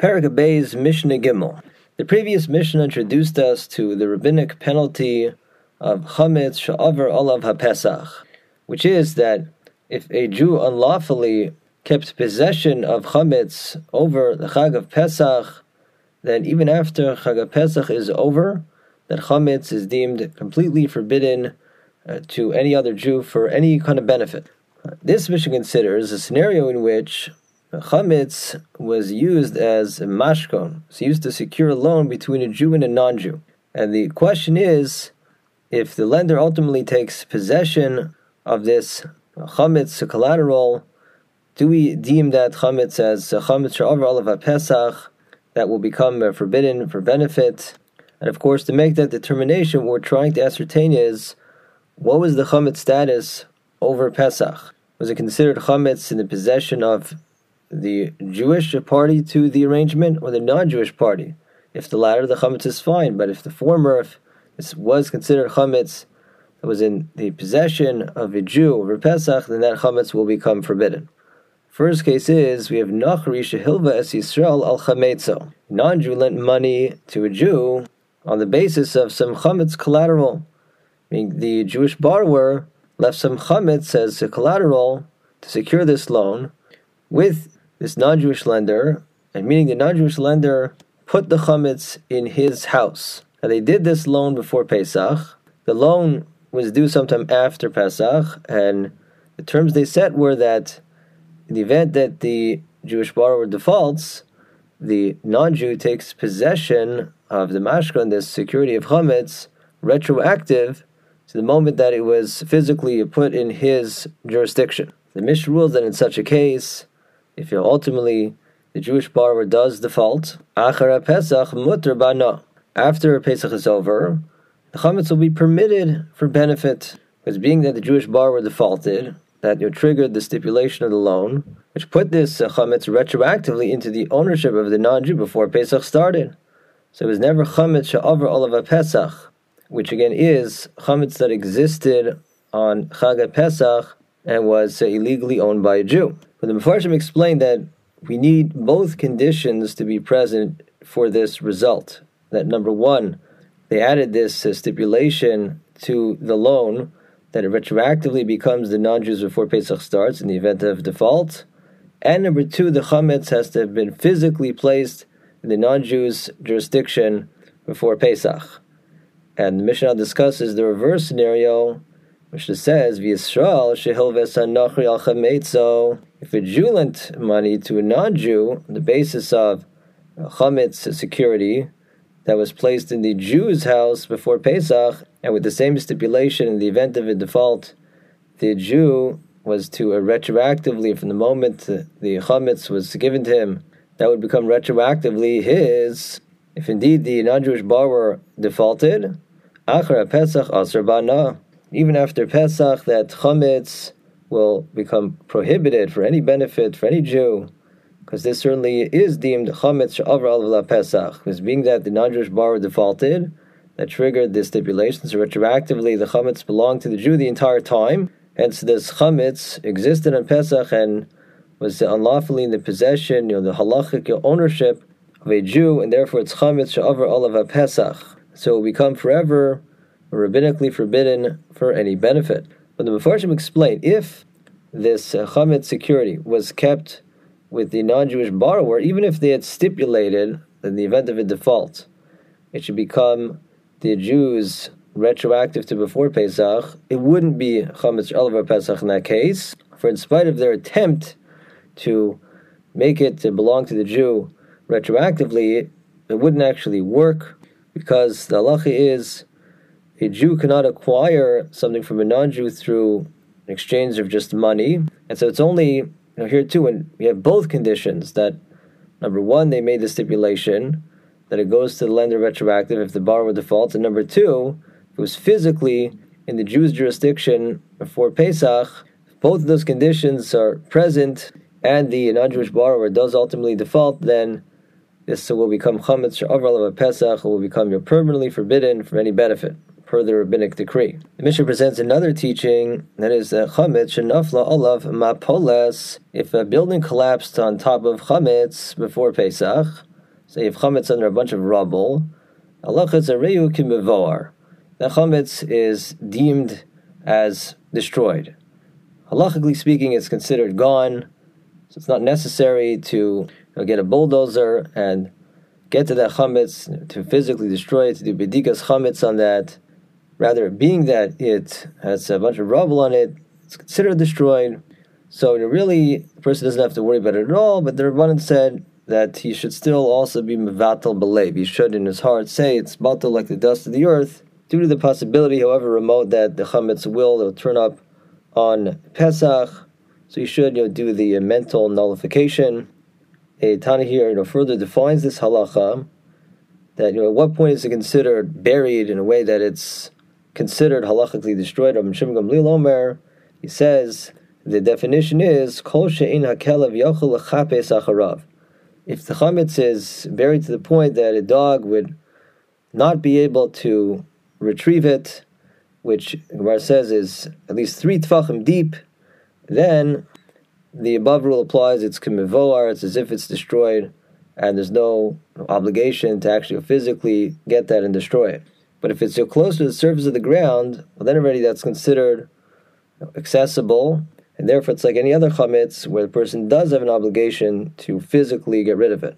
Perek Beis Mishnah Gimel. The previous Mishnah introduced us to the rabbinic penalty of Chametz Sha'avar Olav HaPesach, which is that if a Jew unlawfully kept possession of Chametz over the Chag of Pesach, then even after Chag of Pesach is over, that Chametz is deemed completely forbidden uh, to any other Jew for any kind of benefit. This Mishnah considers a scenario in which chametz was used as a mashkon. It's used to secure a loan between a Jew and a non-Jew. And the question is, if the lender ultimately takes possession of this chametz collateral, do we deem that chametz as chametz sha'avar olav pesach that will become forbidden for benefit? And of course, to make that determination, what we're trying to ascertain is what was the chametz status over Pesach? Was it considered chametz in the possession of the Jewish party to the arrangement or the non-Jewish party. If the latter, the chametz is fine, but if the former if this was considered chametz that was in the possession of a Jew over Pesach, then that chametz will become forbidden. First case is we have Nachri Shehilva Es Yisrael al Chametzo. Non-Jew lent money to a Jew on the basis of some chametz collateral. Meaning the Jewish borrower left some chametz as a collateral to secure this loan with this non-Jewish lender, and meaning the non-Jewish lender put the chametz in his house. Now they did this loan before Pesach. The loan was due sometime after Pesach, and the terms they set were that in the event that the Jewish borrower defaults, the non-Jew takes possession of the mashkon, this security of chametz, retroactive to the moment that it was physically put in his jurisdiction. The Mishnah rules that in such a case, if ultimately the Jewish borrower does default, Achara Pesach mutter bana. After Pesach is over, the chametz will be permitted for benefit, because being that the Jewish borrower defaulted, that you triggered the stipulation of the loan, which put this uh, chametz retroactively into the ownership of the non-Jew before Pesach started. So it was never chametz she'avar olav Pesach, which again is chametz that existed on Chag Pesach and was uh, illegally owned by a Jew. But the Mefarshim explained that we need both conditions to be present for this result. That number one, they added this uh, stipulation to the loan that it retroactively becomes the non-Jews before Pesach starts in the event of default. And number two, the chametz has to have been physically placed in the non-Jews' jurisdiction before Pesach. And the Mishnah discusses the reverse scenario which says, V'Yisrael shehilves hanachri al chametzo. If a Jew lent money to a non-Jew on the basis of chametz security that was placed in the Jew's house before Pesach, and with the same stipulation in the event of a default, the Jew was to uh, retroactively, from the moment the chametz was given to him, that would become retroactively his. If indeed the non-Jewish borrower defaulted, achar Pesach asur even after Pesach, that chametz will become prohibited for any benefit for any Jew, because this certainly is deemed chametz she'avar al Pesach, because being that the non-Jewish borrower defaulted, that triggered the stipulation, so retroactively the chametz belonged to the Jew the entire time. Hence, this chametz existed on Pesach and was unlawfully in the possession, you know, the halachic ownership of a Jew, and therefore it's chametz she'avar al Pesach. So it will become forever rabbinically forbidden for any benefit. But the Mefarshim explain if this uh, chametz security was kept with the non-Jewish borrower, even if they had stipulated that in the event of a default, it should become the Jews retroactive to before Pesach, it wouldn't be chametz olav Pesach in that case. For in spite of their attempt to make it to belong to the Jew retroactively, it wouldn't actually work because the halacha is a Jew cannot acquire something from a non-Jew through an exchange of just money, and so it's only you know here too when we have both conditions that number one they made the stipulation that it goes to the lender retroactive if the borrower defaults, and number two it was physically in the Jew's jurisdiction before Pesach, both of those conditions are present, and the non-Jewish borrower does ultimately default, then this will become chametz or of Pesach, will become your permanently forbidden from any benefit. Per the rabbinic decree. The Mishnah presents another teaching that is that chametz shenafla olav mapoles. If a building collapsed on top of chametz before Pesach, say if chametz under a bunch of rubble, areyu. That chametz is deemed as destroyed. Halachically speaking, it's considered gone, so it's not necessary to you know, get a bulldozer and get to that chametz to physically destroy it, to do bedikas chametz on that. Rather, being that it has a bunch of rubble on it, it's considered destroyed. So really, the person doesn't have to worry about it at all. But the Rabbanan said that he should still also be mevatel belev. He should, in his heart, say it's batal like the dust of the earth, due to the possibility, however remote, that the chametz will will turn up on Pesach. So you should you know, do the mental nullification a Tana here you know, further defines this halacha that you know at what point is it considered buried in a way that it's considered halachically destroyed. Rabbi Shimon Gamliel Omer, he says the definition is kol. If the chametz is buried to the point that a dog would not be able to retrieve it, which Gemara says is at least three tfachim deep, then the above rule applies. It's kamivoar. It's as if it's destroyed, and there's no obligation to actually physically get that and destroy it. But if it's so close to the surface of the ground, well, then already that's considered accessible, and therefore it's like any other chametz where the person does have an obligation to physically get rid of it.